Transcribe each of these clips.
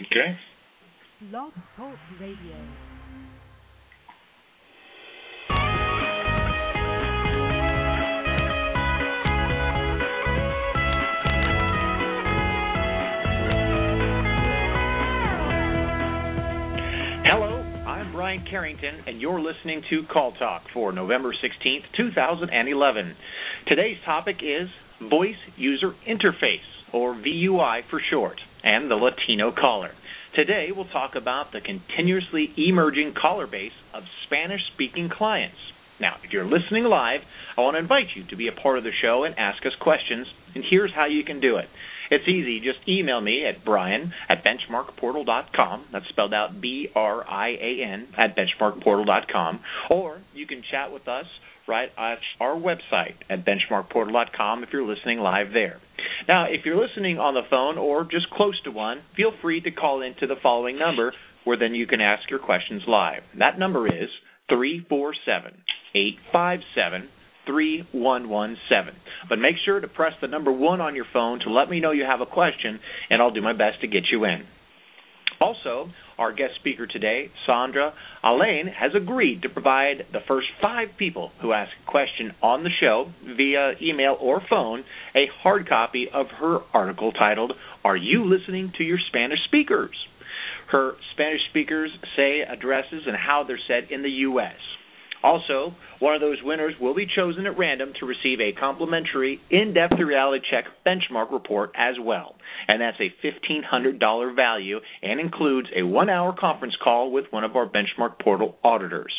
Okay. Blog Talk Radio. Hello, I'm Brian Carrington, and you're listening to Call Talk for November 16th, 2011. Today's topic is Voice User Interface, or VUI for short, and the Latino caller. Today, we'll talk about the continuously emerging caller base of Spanish speaking clients. Now, if you're listening live, I want to invite you to be a part of the show and ask us questions, and here's how you can do it. It's easy. Just email me at brian at benchmarkportal.com. That's spelled out B R I A N at benchmarkportal.com. Or you can chat with us right at our website at benchmarkportal.com if you're listening live there. Now, if you're listening on the phone or just close to one, feel free to call into the following number where then you can ask your questions live. That number is 347 857 3117. But make sure to press the number 1 on your phone to let me know you have a question, and I'll do my best to get you in. Also, our guest speaker today, Sondra Ahlen, has agreed to provide the first five people who ask a question on the show via email or phone a hard copy of her article titled, Are You Listening to Your Spanish Speakers? Her Spanish speakers say addresses and how they're said in the U.S. Also, one of those winners will be chosen at random to receive a complimentary in-depth reality check benchmark report as well. And that's a $1,500 value and includes a one-hour conference call with one of our benchmark portal auditors.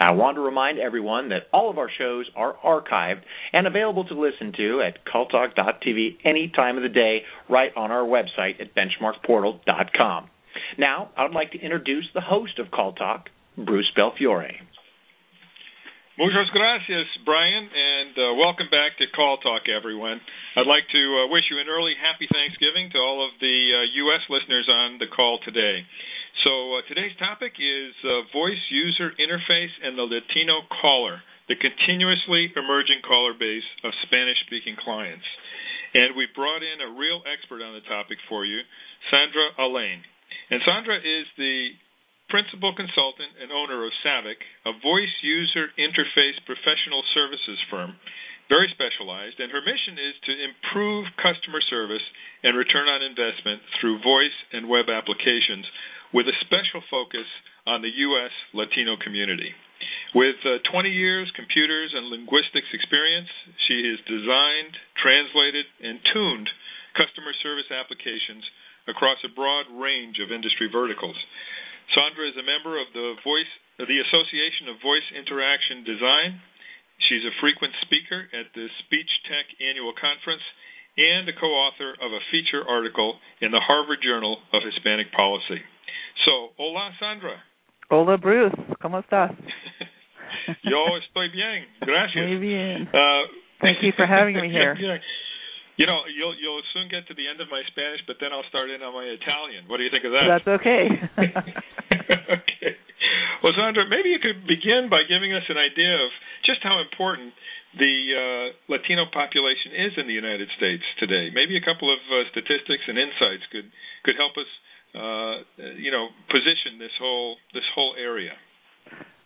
I want to remind everyone that all of our shows are archived and available to listen to at calltalk.tv any time of the day right on our website at benchmarkportal.com. Now, I would like to introduce the host of Call Talk, Bruce Belfiore. Muchas gracias, Brian, and uh, welcome back to Call Talk, everyone. I'd like to uh, wish you an early happy Thanksgiving to all of the uh, U.S. listeners on the call today. So, uh, today's topic is uh, voice user interface and the Latino caller, the continuously emerging caller base of Spanish speaking clients. And we brought in a real expert on the topic for you, Sondra Ahlen. And Sondra is the principal consultant and owner of Savic, a voice user interface professional services firm, very specialized, and her mission is to improve customer service and return on investment through voice and web applications with a special focus on the U.S. Latino community. With uh, 20 years computers and linguistics experience, she has designed, translated, and tuned customer service applications across a broad range of industry verticals. Sondra is a member of the Voice the Association of Voice Interaction Design. She's a frequent speaker at the Speech Tech Annual Conference and a co-author of a feature article in the Harvard Journal of Hispanic Policy. So, hola Sondra. Hola Bruce, ¿cómo estás? Yo estoy bien, gracias. Muy bien. Uh, Thank you for having me here. yeah. You know, you'll you'll soon get to the end of my Spanish, but then I'll start in on my Italian. What do you think of that? That's okay. okay. Well, Sondra, maybe you could begin by giving us an idea of just how important the uh, Latino population is in the United States today. Maybe a couple of uh, statistics and insights could could help us, uh, you know, position this whole this whole area.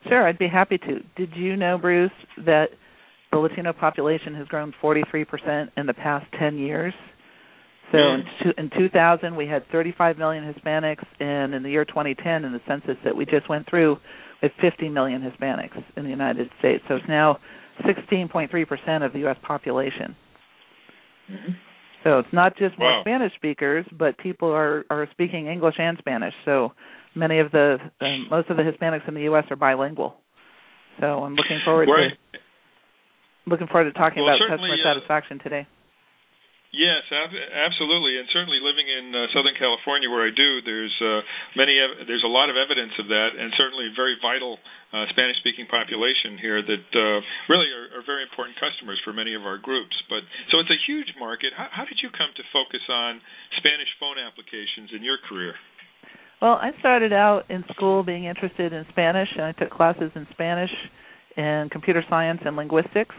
Sure, I'd be happy to. Did you know, Bruce, that the Latino population has grown 43% in the past 10 years? So in, two, in 2000, we had 35 million Hispanics, and in the year 2010, in the census that we just went through, we had 50 million Hispanics in the United States. So it's now 16.3% of the U.S. population. Mm-hmm. So it's not just more Wow. Spanish speakers, but people are are speaking English and Spanish. So many of the um, most of the Hispanics in the U.S. are bilingual. So I'm looking forward Right. to looking forward to talking Well, about customer uh, satisfaction today. Yes, ab- absolutely, and certainly living in uh, Southern California, where I do, there's uh, many, ev- there's a lot of evidence of that, and certainly very vital uh, Spanish-speaking population here that uh, really are, are very important customers for many of our groups. But so it's a huge market. How, how did you come to focus on Spanish phone applications in your career? Well, I started out in school being interested in Spanish, and I took classes in Spanish and computer science and linguistics,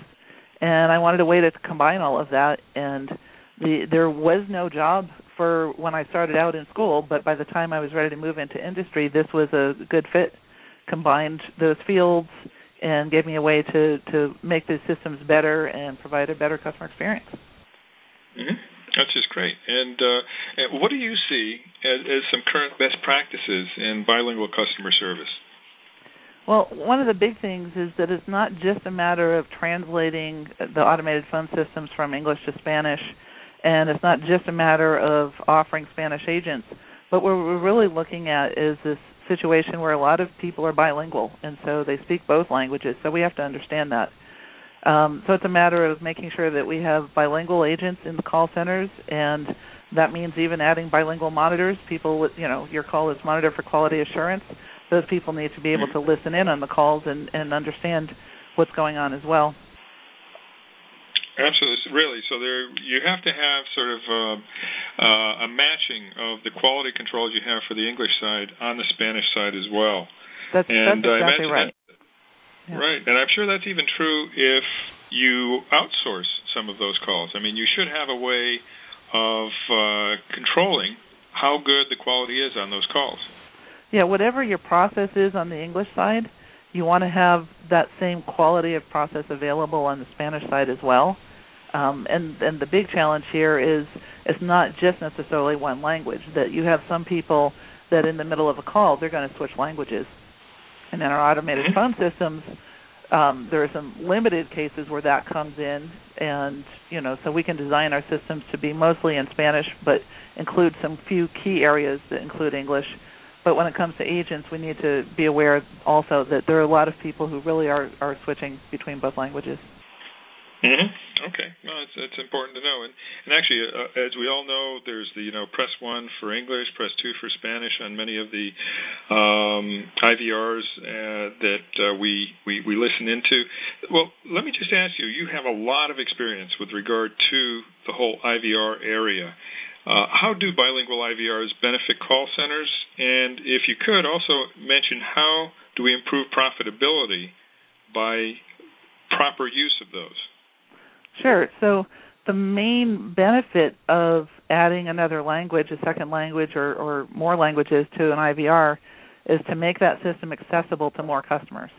and I wanted a way to combine all of that. And the, there was no job for when I started out in school, but by the time I was ready to move into industry, this was a good fit. Combined those fields and gave me a way to to make the systems better and provide a better customer experience. Mm-hmm. That's just great. And, uh, and what do you see as, as some current best practices in bilingual customer service? Well, one of the big things is that it's not just a matter of translating the automated phone systems from English to Spanish, and it's not just a matter of offering Spanish agents. But what we're really looking at is this situation where a lot of people are bilingual, and so they speak both languages. So we have to understand that. Um, so it's a matter of making sure that we have bilingual agents in the call centers, and that means even adding bilingual monitors. People with, you know, your call is monitored for quality assurance those people need to be able to listen in on the calls and, and understand what's going on as well. Absolutely, really. So there, you have to have sort of uh, uh, a matching of the quality controls you have for the English side on the Spanish side as well. That's, and that's exactly right. That, yeah. Right, and I'm sure that's even true if you outsource some of those calls. I mean, you should have a way of uh, controlling how good the quality is on those calls yeah, whatever your process is on the English side, you want to have that same quality of process available on the Spanish side as well. Um, and and the big challenge here is it's not just necessarily one language. That you have some people that in the middle of a call they're going to switch languages, and in our automated mm-hmm. phone systems, um, there are some limited cases where that comes in, and you know so we can design our systems to be mostly in Spanish, but include some few key areas that include English but when it comes to agents, we need to be aware also that there are a lot of people who really are are switching between both languages. Mm-hmm. Okay, no, it's it's important to know, and and actually, uh, as we all know, there's the you know press one for English, press two for Spanish on many of the um, IVRs uh, that uh, we, we we listen into. Well, let me just ask you: you have a lot of experience with regard to the whole IVR area. Uh, how do bilingual IVRs benefit call centers? And if you could also mention how do we improve profitability by proper use of those? Sure. So the main benefit of adding another language, a second language, or, or more languages to an IVR is to make that system accessible to more customers.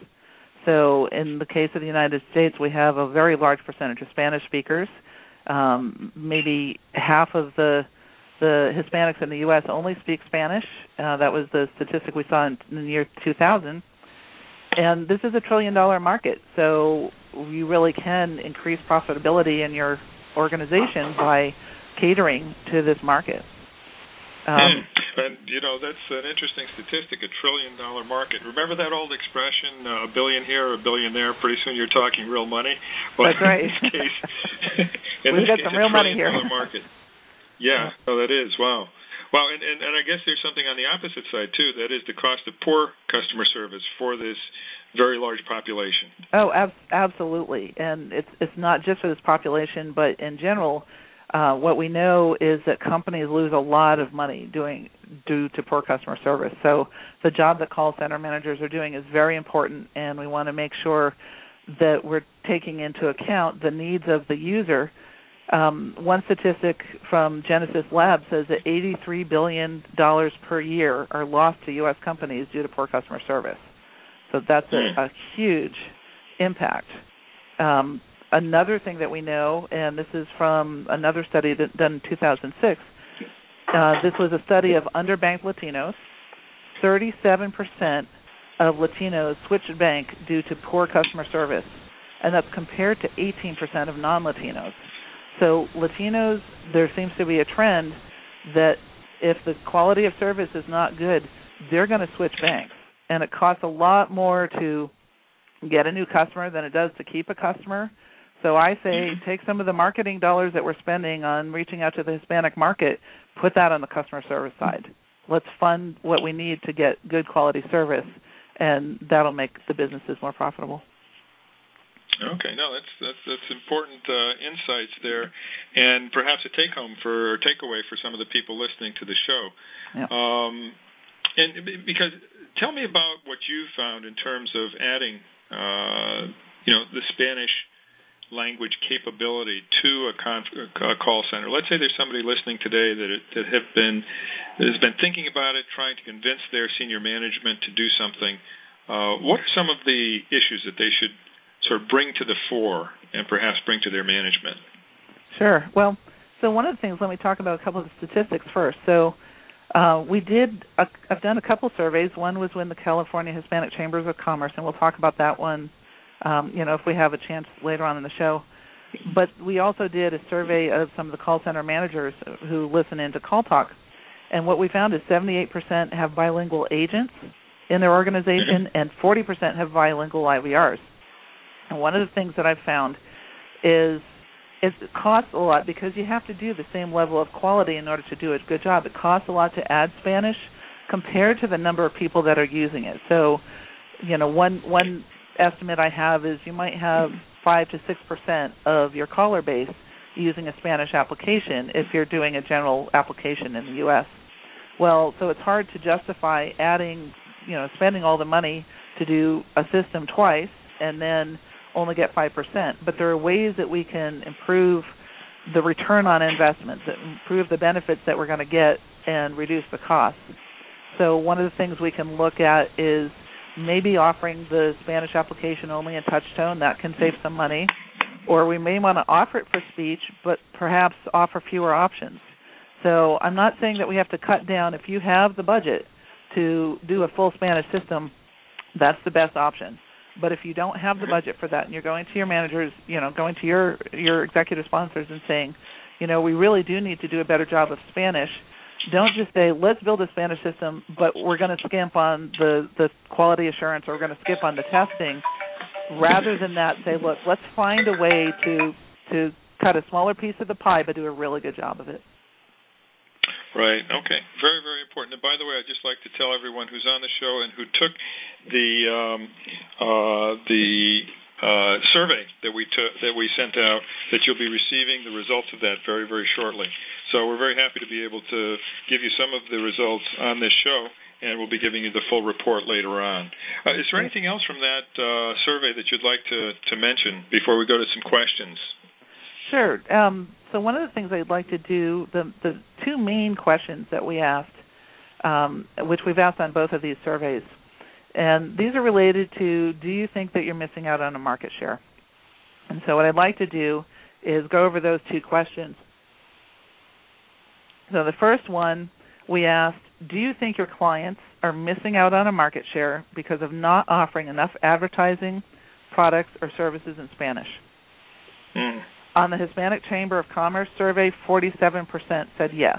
So in the case of the United States, we have a very large percentage of Spanish speakers. Um, maybe half of the the Hispanics in the U.S. only speak Spanish. Uh, that was the statistic we saw in, in the year 2000. And this is a trillion dollar market, so you really can increase profitability in your organization by catering to this market. Um, and you know that's an interesting statistic, a trillion dollar market. Remember that old expression, uh, a billion here, a billion there. Pretty soon you're talking real money. Well, that's right. In this case, in We've this got case, some real money here. market. Yeah, oh, that is wow. Well, and, and, and I guess there's something on the opposite side too. That is the cost of poor customer service for this very large population. Oh, ab- absolutely, and it's it's not just for this population, but in general. Uh, what we know is that companies lose a lot of money doing due to poor customer service. So the job that call center managers are doing is very important, and we want to make sure that we're taking into account the needs of the user um, one statistic from Genesys Lab says that $83 billion per year are lost to U.S. companies due to poor customer service. So that's a, hmm. a huge impact. Um, another thing that we know, and this is from another study that done in 2006, uh, this was a study of underbanked Latinos. 37% of Latinos switched bank due to poor customer service, and that's compared to 18% of non-Latinos. So Latinos, there seems to be a trend that if the quality of service is not good, they're going to switch banks, and it costs a lot more to get a new customer than it does to keep a customer. So I say mm-hmm. take some of the marketing dollars that we're spending on reaching out to the Hispanic market, put that on the customer service side. Let's fund what we need to get good quality service, and that'll make the businesses more profitable. Okay, no, that's that's that's important uh, insights there, and perhaps a take home for or takeaway for some of the people listening to the show. Um, and because tell me about what you found in terms of adding, uh, you know, the Spanish language capability to a, conf- a call center. Let's say there's somebody listening today that that have been that has been thinking about it, trying to convince their senior management to do something. Uh, what are some of the issues that they should sort of bring to the fore and perhaps bring to their management? Sure. Well, so one of the things, let me talk about a couple of statistics first. So uh, we did, i I've done a couple surveys. One was when the California Hispanic Chambers of Commerce, and we'll talk about that one, um, you know, if we have a chance later on in the show. But we also did a survey of some of the call center managers who listen into Call Talk. And what we found is 78% have bilingual agents in their organization, and 40% have bilingual IVRs. And one of the things that I've found is it costs a lot because you have to do the same level of quality in order to do a good job. It costs a lot to add Spanish compared to the number of people that are using it. So, you know, one one estimate I have is you might have five to six percent of your caller base using a Spanish application if you're doing a general application in the U.S. Well, so it's hard to justify adding, you know, spending all the money to do a system twice and then only get 5%. But there are ways that we can improve the return on investment, improve the benefits that we're going to get and reduce the costs. So one of the things we can look at is maybe offering the Spanish application only in touchtone. That can save some money. Or we may want to offer it for speech, but perhaps offer fewer options. So I'm not saying that we have to cut down. If you have the budget to do a full Spanish system, that's the best option. But if you don't have the budget for that, and you're going to your managers, you know, going to your your executive sponsors and saying, you know, we really do need to do a better job of Spanish. Don't just say, let's build a Spanish system, but we're going to skimp on the the quality assurance, or we're going to skip on the testing. Rather than that, say, look, let's find a way to to cut a smaller piece of the pie, but do a really good job of it. Right. Okay. Very, very important. And by the way, I'd just like to tell everyone who's on the show and who took the um, uh, the uh, survey that we took that we sent out that you'll be receiving the results of that very, very shortly. So we're very happy to be able to give you some of the results on this show. And we'll be giving you the full report later on. Uh, is there anything else from that uh, survey that you'd like to, to mention before we go to some questions? Sure. Um, so one of the things I'd like to do, the the two main questions that we asked, um, which we've asked on both of these surveys, and these are related to: Do you think that you're missing out on a market share? And so what I'd like to do is go over those two questions. So the first one we asked: Do you think your clients are missing out on a market share because of not offering enough advertising, products, or services in Spanish? Mm. On the Hispanic Chamber of Commerce survey, 47% said yes.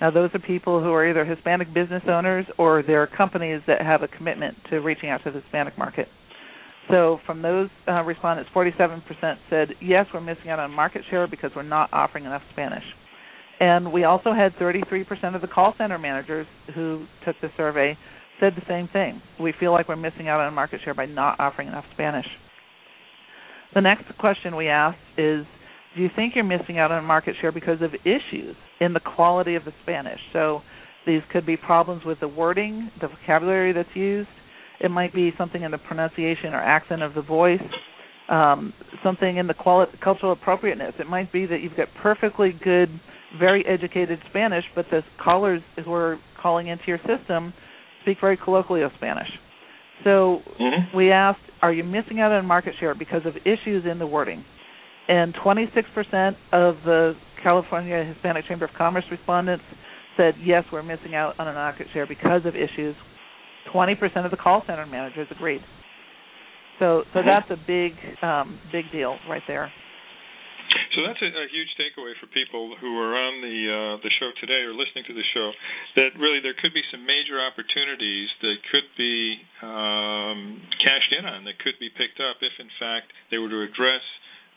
Now, those are people who are either Hispanic business owners or they're companies that have a commitment to reaching out to the Hispanic market. So, from those uh, respondents, 47% said yes, we're missing out on market share because we're not offering enough Spanish. And we also had 33% of the call center managers who took the survey said the same thing. We feel like we're missing out on market share by not offering enough Spanish. The next question we asked is do you think you're missing out on market share because of issues in the quality of the Spanish? So these could be problems with the wording, the vocabulary that's used. It might be something in the pronunciation or accent of the voice, um, something in the quali- cultural appropriateness. It might be that you've got perfectly good, very educated Spanish, but the callers who are calling into your system speak very colloquial Spanish. So mm-hmm. we asked, are you missing out on market share because of issues in the wording? And 26% of the California Hispanic Chamber of Commerce respondents said yes, we're missing out on a market share because of issues. 20% of the call center managers agreed. So, so that's a big, um, big deal right there. So that's a, a huge takeaway for people who are on the uh, the show today or listening to the show. That really there could be some major opportunities that could be um, cashed in on, that could be picked up if, in fact, they were to address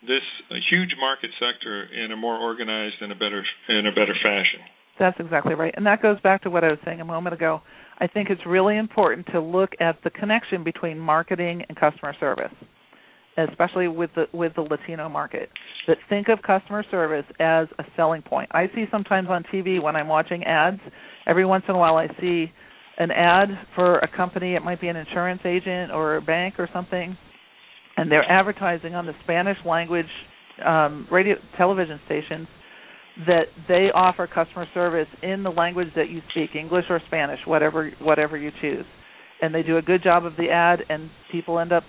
this huge market sector in a more organized and a better in a better fashion. That's exactly right, and that goes back to what I was saying a moment ago. I think it's really important to look at the connection between marketing and customer service, especially with the with the Latino market. That think of customer service as a selling point. I see sometimes on TV when I'm watching ads, every once in a while I see an ad for a company. It might be an insurance agent or a bank or something and they're advertising on the Spanish language um, radio television stations that they offer customer service in the language that you speak, English or Spanish, whatever whatever you choose. And they do a good job of the ad, and people end up,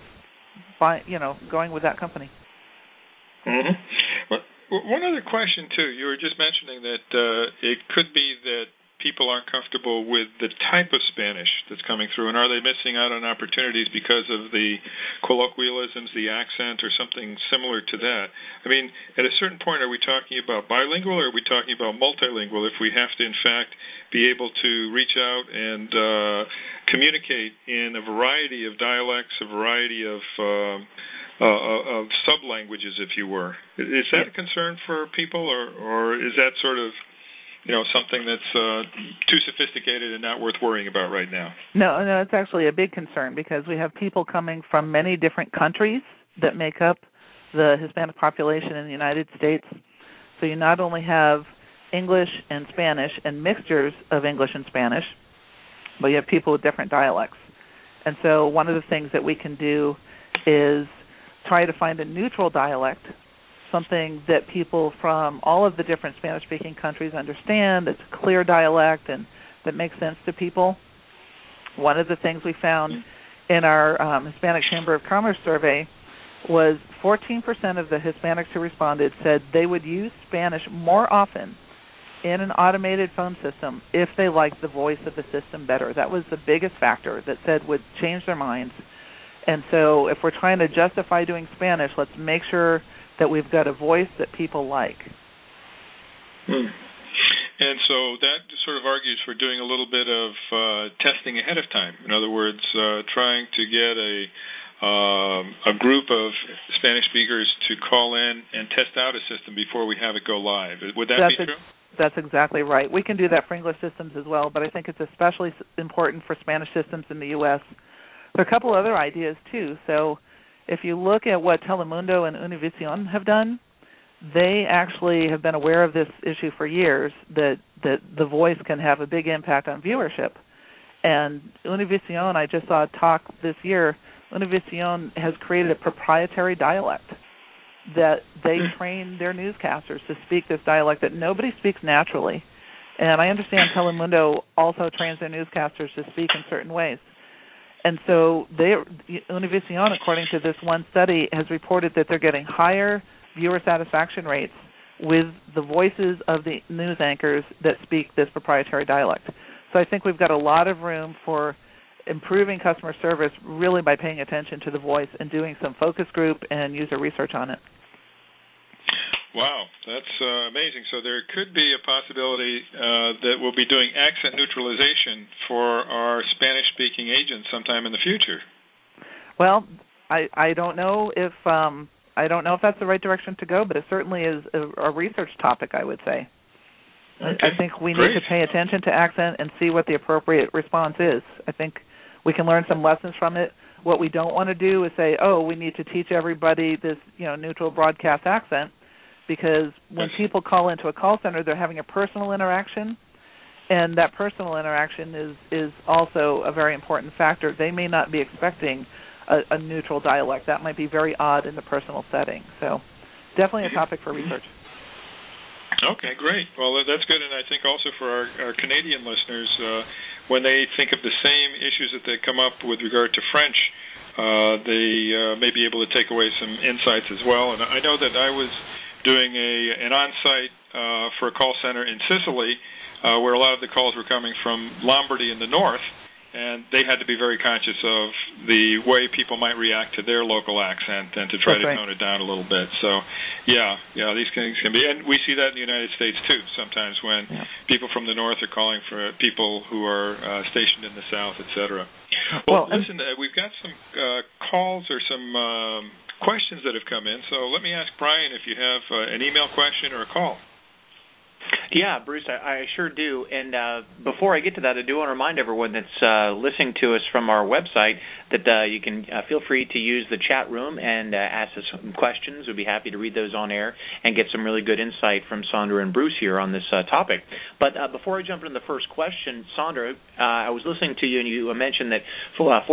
buying, you know, going with that company. Mm-hmm. One other question too. You were just mentioning that uh, it could be that people aren't comfortable with the type of Spanish that's coming through, and are they missing out on opportunities because of the colloquialisms, the accent, or something similar to that? I mean, at a certain point, are we talking about bilingual or are we talking about multilingual if we have to, in fact, be able to reach out and uh, communicate in a variety of dialects, a variety of uh, uh, of sub languages, if you were. Is that a concern for people, or or is that sort of you know something that's uh, too sophisticated and not worth worrying about right now. No, no, it's actually a big concern because we have people coming from many different countries that make up the Hispanic population in the United States. So you not only have English and Spanish and mixtures of English and Spanish, but you have people with different dialects. And so one of the things that we can do is try to find a neutral dialect something that people from all of the different Spanish speaking countries understand, that's a clear dialect and that makes sense to people. One of the things we found in our um, Hispanic Chamber of Commerce survey was 14% of the Hispanics who responded said they would use Spanish more often in an automated phone system if they liked the voice of the system better. That was the biggest factor that said would change their minds. And so if we're trying to justify doing Spanish, let's make sure that we've got a voice that people like. Hmm. And so that sort of argues for doing a little bit of uh, testing ahead of time. In other words, uh, trying to get a um, a group of Spanish speakers to call in and test out a system before we have it go live. Would that that's be true? that's exactly right. We can do that for English systems as well, but I think it's especially important for Spanish systems in the U.S. There are a couple other ideas too. So if you look at what Telemundo and Univision have done, they actually have been aware of this issue for years that that the voice can have a big impact on viewership. And Univision, I just saw a talk this year. Univision has created a proprietary dialect that they hmm. train their newscasters to speak this dialect that nobody speaks naturally. And I understand Telemundo also trains their newscasters to speak in certain ways. And so Univision, according to this one study, has reported that they're getting higher viewer satisfaction rates with the voices of the news anchors that speak this proprietary dialect. So I think we've got a lot of room for improving customer service really by paying attention to the voice and doing some focus group and user research on it. Wow, that's uh, amazing. So there could be a possibility uh, that we'll be doing accent neutralization for our Spanish-speaking agents sometime in the future. Well, I I don't know if um, I don't know if that's the right direction to go, but it certainly is a, a research topic. I would say. Okay. I think we Great. need to pay attention to accent and see what the appropriate response is. I think we can learn some lessons from it. What we don't want to do is say, "Oh, we need to teach everybody this, you know, neutral broadcast accent." Because when people call into a call center they're having a personal interaction and that personal interaction is is also a very important factor. They may not be expecting a, a neutral dialect. That might be very odd in the personal setting. So definitely a topic for research. Okay great. Well that's good and i think also for our, our canadian listeners uh, when they think of the same issues that they come up with regard to french uh, they uh, may be able to take away some insights as well and i know that i was doing a an on-site uh, for a call center in Sicily, uh, where a lot of the calls were coming from Lombardy in the north, and they had to be very conscious of the way people might react to their local accent and to try That's to right. tone it down a little bit. So, yeah, yeah, these things can be, and we see that in the United States too. Sometimes when Yeah. people from the north are calling for people who are uh, stationed in the south, et cetera. Well, Well, listen, uh, we've got some uh, calls or some um, questions that have come in. So let me ask Brian if you have uh, an email question or a call. Yeah, Bruce, I, I sure do. And uh, before I get to that, I do want to remind everyone that's uh, listening to us from our website that uh, you can uh, feel free to use the chat room and uh, ask us some questions. We'd be happy to read those on air and get some really good insight from Sondra and Bruce here on this uh, topic. But before I jump into the first question, Sondra, I was listening to you and you mentioned that 14%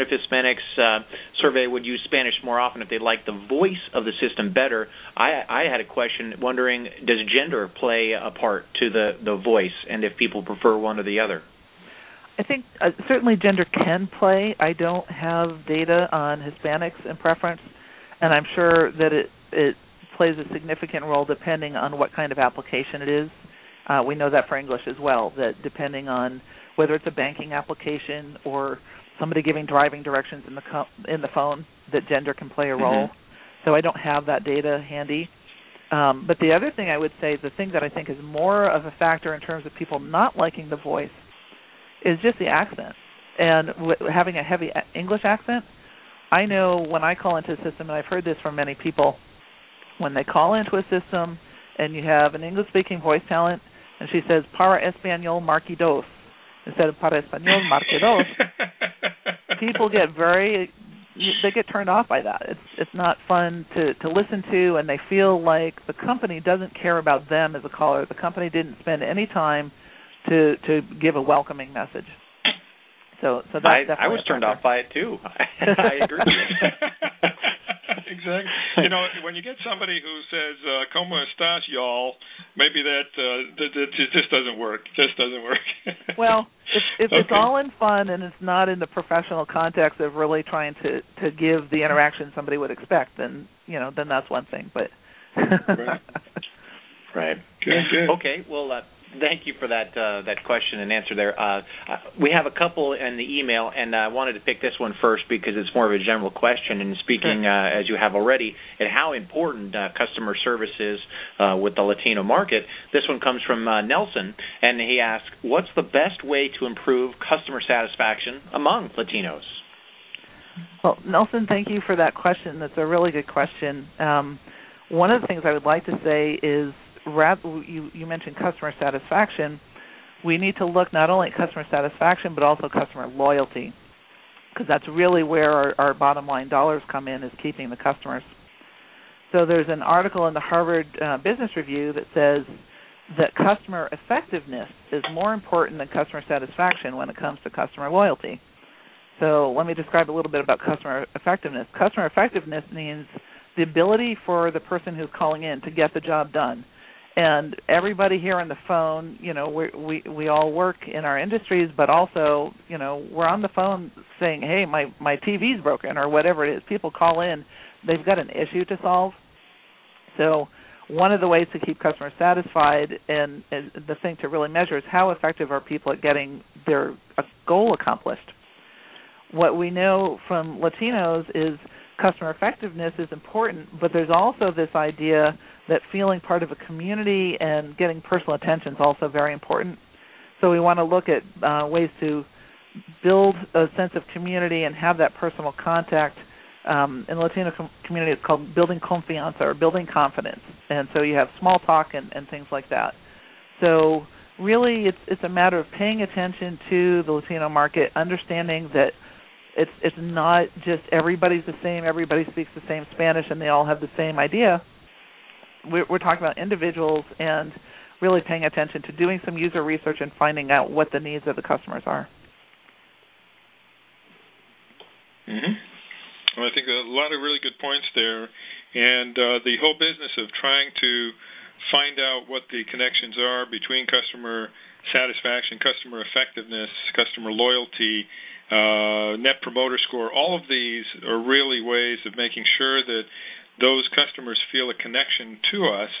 of Hispanics survey would use Spanish more often if they liked the voice of the system better. I, I had a question wondering, does gender play a part to the the voice, and if people prefer one or the other. I think uh, certainly gender can play. I don't have data on Hispanics and preference, and I'm sure that it it plays a significant role depending on what kind of application it is. Uh, we know that for English as well. That depending on whether it's a banking application or somebody giving driving directions in the co- in the phone, that gender can play a role. Mm-hmm. So I don't have that data handy. Um, but the other thing I would say, the thing that I think is more of a factor in terms of people not liking the voice, is just the accent. And w- having a heavy English accent, I know when I call into a system, and I've heard this from many people, when they call into a system and you have an English-speaking voice talent, and she says "para español marque dos" instead of "para español marque dos," people get very they get turned off by that. It's it's not fun to to listen to, and they feel like the company doesn't care about them as a caller. The company didn't spend any time to to give a welcoming message. So so that's I, I was turned off by it too. I agree. exactly. You know, when you get somebody who says uh, "Como estás, y'all," maybe that uh, that, that just doesn't work. Just doesn't work. well, if, if okay. it's all in fun and it's not in the professional context of really trying to to give the interaction somebody would expect, then you know, then that's one thing. But right. right. Good, good. Okay. Well, uh, thank you for that uh, that question and answer there. Uh, we have a couple in the email, and I wanted to pick this one first because it's more of a general question. And speaking uh, as you have already, and how important uh, customer service is uh, with the Latino market. This one comes from uh, Nelson, and he asks, "What's the best way to improve customer satisfaction among Latinos?" Well, Nelson, thank you for that question. That's a really good question. Um, one of the things I would like to say is you you mentioned customer satisfaction, we need to look not only at customer satisfaction but also customer loyalty, because that's really where our, our bottom line dollars come in is keeping the customers. So there's an article in the Harvard uh, Business Review that says that customer effectiveness is more important than customer satisfaction when it comes to customer loyalty. So let me describe a little bit about customer effectiveness. Customer effectiveness means the ability for the person who's calling in to get the job done and everybody here on the phone, you know, we we we all work in our industries, but also, you know, we're on the phone saying, "Hey, my my TV's broken" or whatever it is. People call in, they've got an issue to solve. So, one of the ways to keep customers satisfied and, and the thing to really measure is how effective are people at getting their goal accomplished. What we know from Latinos is customer effectiveness is important, but there's also this idea that feeling part of a community and getting personal attention is also very important. So we want to look at uh, ways to build a sense of community and have that personal contact. Um, in the Latino com- community, it's called building confianza or building confidence, and so you have small talk and, and things like that. So really, it's it's a matter of paying attention to the Latino market, understanding that it's it's not just everybody's the same, everybody speaks the same Spanish, and they all have the same idea. We're, we're talking about individuals and really paying attention to doing some user research and finding out what the needs of the customers are. Mm-hmm. Well, I think a lot of really good points there, and uh, the whole business of trying to find out what the connections are between customer satisfaction, customer effectiveness, customer loyalty, uh, Net Promoter Score. All of these are really ways of making sure that those customers feel a connection to us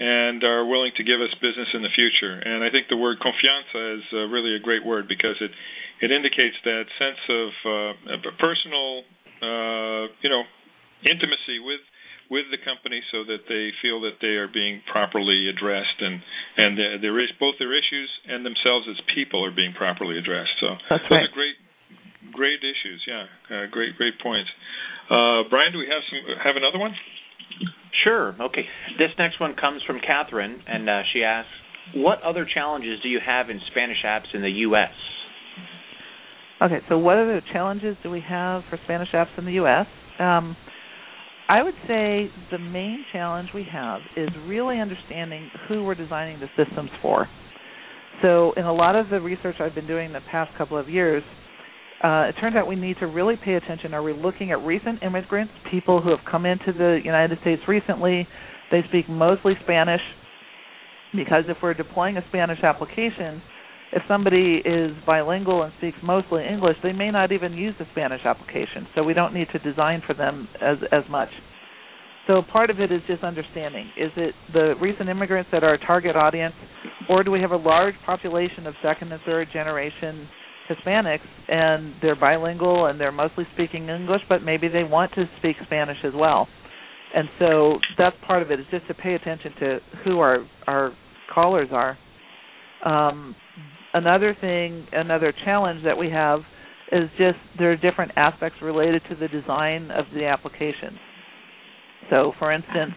and are willing to give us business in the future. And I think the word confianza is uh, really a great word because it it indicates that sense of uh, personal, uh, you know, intimacy with with the company, so that they feel that they are being properly addressed, and and there is both their issues and themselves as people are being properly addressed. So That's right. are great great issues. Yeah, uh, great great points. Uh, Brian, do we have some have another one? Sure. Okay. This next one comes from Catherine, and uh, she asks, what other challenges do you have in Spanish apps in the U.S.? Okay, so what other challenges do we have for Spanish apps in the U.S.? Um, I would say the main challenge we have is really understanding who we're designing the systems for. So, in a lot of the research I've been doing the past couple of years, uh, it turns out we need to really pay attention. Are we looking at recent immigrants, people who have come into the United States recently? They speak mostly Spanish, because if we're deploying a Spanish application, if somebody is bilingual and speaks mostly English, they may not even use the Spanish application. So we don't need to design for them as as much. So part of it is just understanding. Is it the recent immigrants that are our target audience, or do we have a large population of second and third generation Hispanics and they're bilingual and they're mostly speaking English, but maybe they want to speak Spanish as well. And so that's part of it is just to pay attention to who our our callers are. Um, another thing, another challenge that we have is just there are different aspects related to the design of the applications. So, for instance,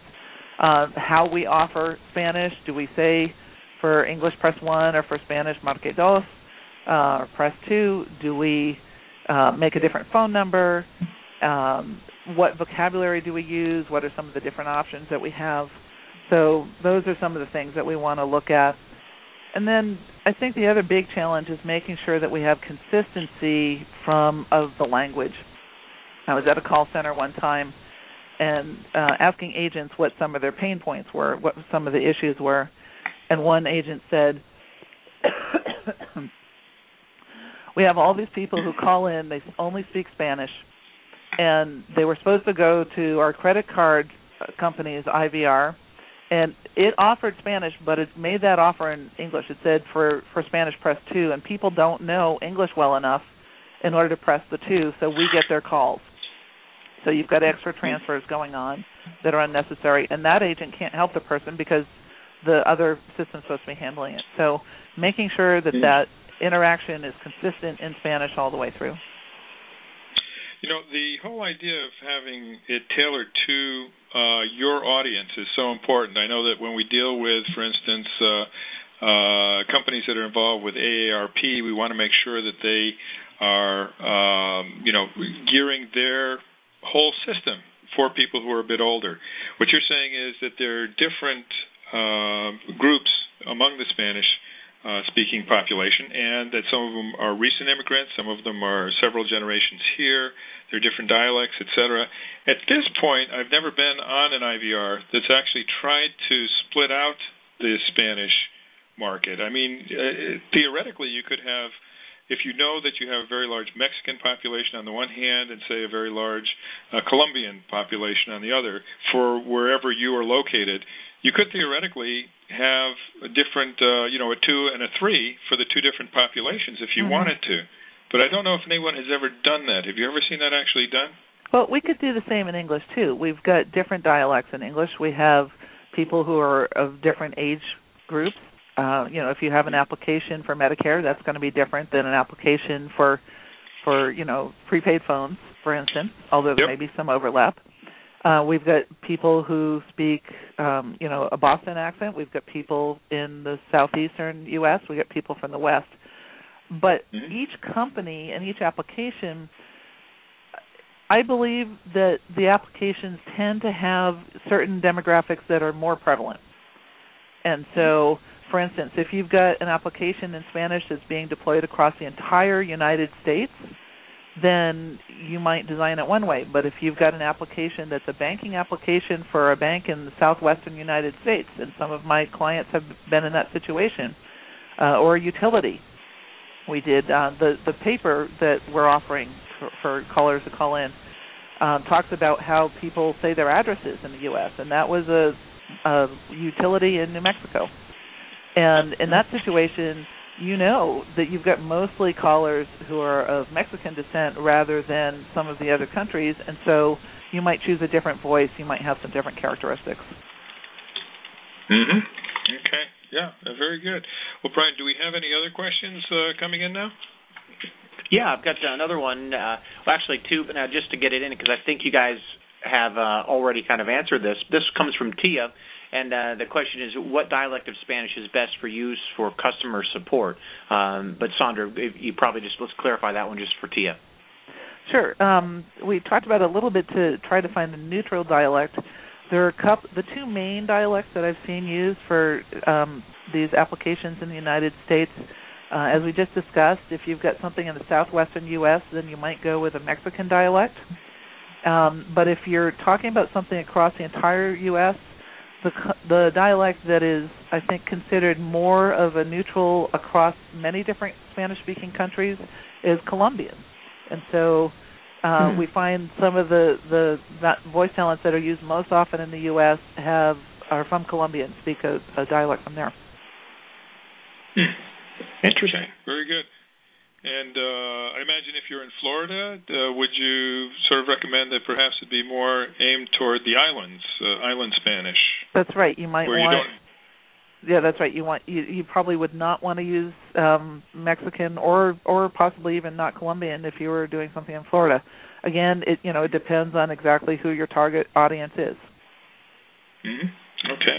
uh, how we offer Spanish, do we say for English press 1 or for Spanish marque dos uh, press 2? Do we uh, make a different phone number? Um, what vocabulary do we use? What are some of the different options that we have? So, those are some of the things that we want to look at and then I think the other big challenge is making sure that we have consistency from of the language. I was at a call center one time and uh, asking agents what some of their pain points were, what some of the issues were, and one agent said, "We have all these people who call in; they only speak Spanish, and they were supposed to go to our credit card company's IVR." and it offered Spanish, but it made that offer in English. It said for for Spanish press two, and people don't know English well enough in order to press the two, so we get their calls. So you've got extra transfers going on that are unnecessary, and that agent can't help the person because the other system's supposed to be handling it. So making sure that that interaction is consistent in Spanish all the way through. You know, the whole idea of having it tailored to uh, your audience is so important. I know that when we deal with, for instance, uh, uh, companies that are involved with AARP, we want to make sure that they are, um, you know, gearing their whole system for people who are a bit older. What you're saying is that there are different uh, groups among the Spanish uh, speaking population, and that some of them are recent immigrants, some of them are several generations here. There are different dialects, etc. At this point, I've never been on an IVR that's actually tried to split out the Spanish market. I mean, uh, theoretically, you could have if you know that you have a very large Mexican population on the one hand and say a very large uh, Colombian population on the other for wherever you are located, you could theoretically have a different, uh, you know, a two and a three for the two different populations if you mm-hmm. wanted to. But I don't know if anyone has ever done that. Have you ever seen that actually done? Well, we could do the same in English too. We've got different dialects in English. We have people who are of different age groups. Uh, you know, if you have an application for Medicare, that's going to be different than an application for, for you know, prepaid phones, for instance. Although there yep. may be some overlap. Uh, we've got people who speak, um, you know, a Boston accent. We've got people in the southeastern U.S. We got people from the West. But mm-hmm. each company and each application, I believe that the applications tend to have certain demographics that are more prevalent. And so, for instance, if you've got an application in Spanish that's being deployed across the entire United States, then you might design it one way. But if you've got an application that's a banking application for a bank in the southwestern United States, and some of my clients have been in that situation, uh, or a utility, we did uh, the the paper that we're offering for, for callers to call in um, talks about how people say their addresses in the U.S. and that was a, a utility in New Mexico, and in that situation you know that you've got mostly callers who are of Mexican descent rather than some of the other countries, and so you might choose a different voice. You might have some different characteristics. Mhm. Okay. Yeah. Very good. Well, Brian, do we have any other questions uh, coming in now? Yeah, I've got another one. Uh, well, actually, two. But Now, just to get it in, because I think you guys have uh, already kind of answered this. This comes from Tia, And uh, the question is, what dialect of Spanish is best for use for customer support? Um, but Sondra, you probably just let's clarify that one just for Tia. Sure. Um, we talked about a little bit to try to find a neutral dialect. There are couple, the two main dialects that I've seen used for um, these applications in the United States. Uh, as we just discussed, if you've got something in the southwestern U.S., then you might go with a Mexican dialect. Um, but if you're talking about something across the entire U.S., the the dialect that is, I think, considered more of a neutral across many different Spanish-speaking countries is Colombian, and so uh, hmm. we find some of the the voice talents that are used most often in the U.S. have are from Colombia and speak a, a dialect from there. Hmm. Interesting. Very good. And uh, I imagine if you're in Florida, uh, would you sort of recommend that perhaps it be more aimed toward the islands, uh, island Spanish? That's right. You might want. You. Yeah, that's right. You want you, you probably would not want to use um, Mexican or or possibly even not Colombian if you were doing something in Florida. Again, it you know it depends on exactly who your target audience is. Mm-hmm. Okay.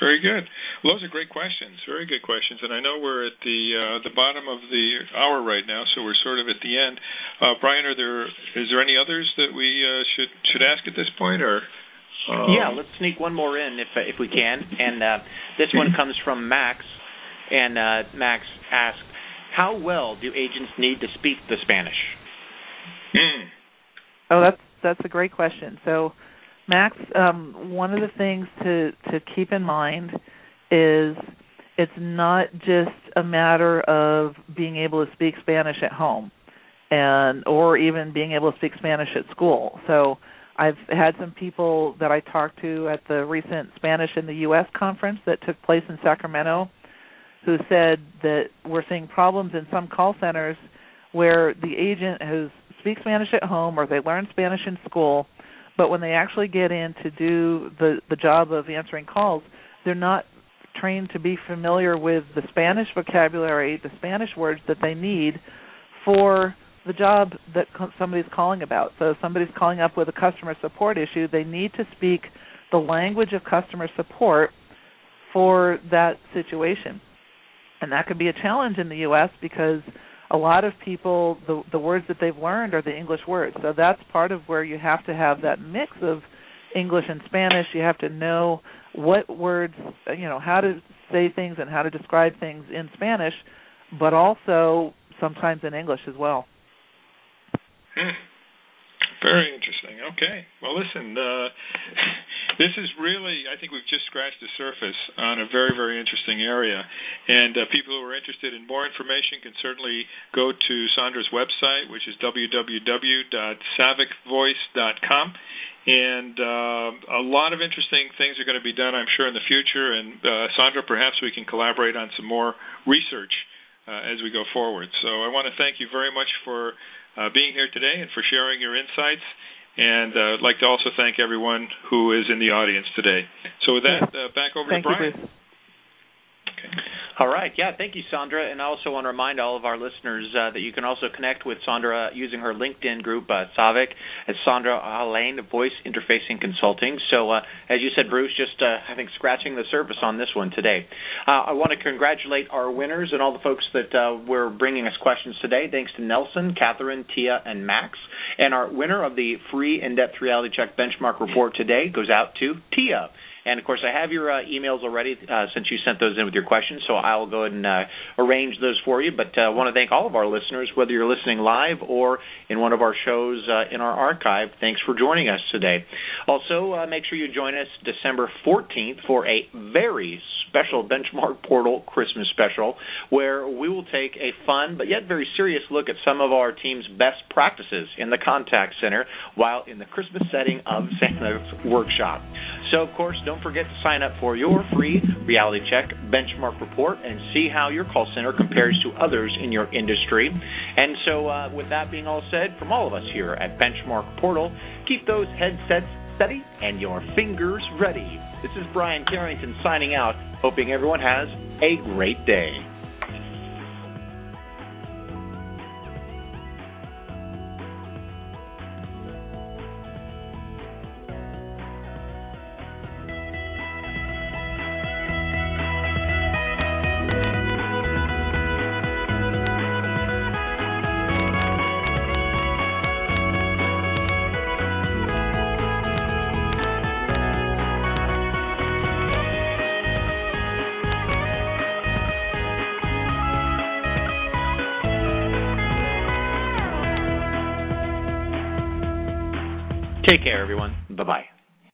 Very good. Well, those are great questions. Very good questions. And I know we're at the uh, the bottom of the hour right now, so we're sort of at the end. Uh, Brian, are there is there any others that we uh, should should ask at this point, or? Um... Yeah, let's sneak one more in if if we can. And uh, this one comes from Max, and uh, Max asks, "How well do agents need to speak the Spanish?" Mm. Oh, that's that's a great question. So Max, um, one of the things to to keep in mind is it's not just a matter of being able to speak Spanish at home and or even being able to speak Spanish at school. So I've had some people that I talked to at the recent Spanish in the US conference that took place in Sacramento who said that we're seeing problems in some call centers where the agent who speaks Spanish at home or they learn Spanish in school but when they actually get in to do the the job of answering calls, they're not trained to be familiar with the Spanish vocabulary, the Spanish words that they need for the job that somebody's calling about. So if somebody's calling up with a customer support issue, they need to speak the language of customer support for that situation. And that could be a challenge in the US because a lot of people the the words that they've learned are the English words. So that's part of where you have to have that mix of English and Spanish. You have to know what words, you know, how to say things and how to describe things in Spanish, but also sometimes in English as well. Hmm. Very interesting. Okay. Well, listen, uh, this is really, I think we've just scratched the surface on a very, very interesting area. And uh, people who are interested in more information can certainly go to Sondra's website, which is www.savicvoice.com. And uh, a lot of interesting things are going to be done, I'm sure, in the future. And uh, Sondra, perhaps we can collaborate on some more research uh, as we go forward. So I want to thank you very much for uh, being here today and for sharing your insights. And uh, I'd like to also thank everyone who is in the audience today. So with that, uh, back over thank to Brian. You. All right. Yeah, thank you, Sondra. And I also want to remind all of our listeners uh, that you can also connect with Sondra using her LinkedIn group, uh, Savic, at Sondra Ahlen, Voice Interfacing Consulting. So, uh, as you said, Bruce, just uh, I think scratching the surface on this one today. Uh, I want to congratulate our winners and all the folks that uh, were bringing us questions today. Thanks to Nelson, Catherine, Tia, and Max. And our winner of the free in-depth reality check benchmark report today goes out to Tia. And of course, I have your uh, emails already uh, since you sent those in with your questions, so I'll go ahead and uh, arrange those for you. But I uh, want to thank all of our listeners, whether you're listening live or in one of our shows uh, in our archive. Thanks for joining us today. Also, uh, make sure you join us December 14th for a very special Benchmark Portal Christmas special, where we will take a fun but yet very serious look at some of our team's best practices in the contact center while in the Christmas setting of Santa's workshop. So, of course, don't forget to sign up for your free reality check benchmark report and see how your call center compares to others in your industry. And so, uh, with that being all said, from all of us here at Benchmark Portal, keep those headsets steady and your fingers ready. This is Brian Carrington signing out, hoping everyone has a great day. Everyone.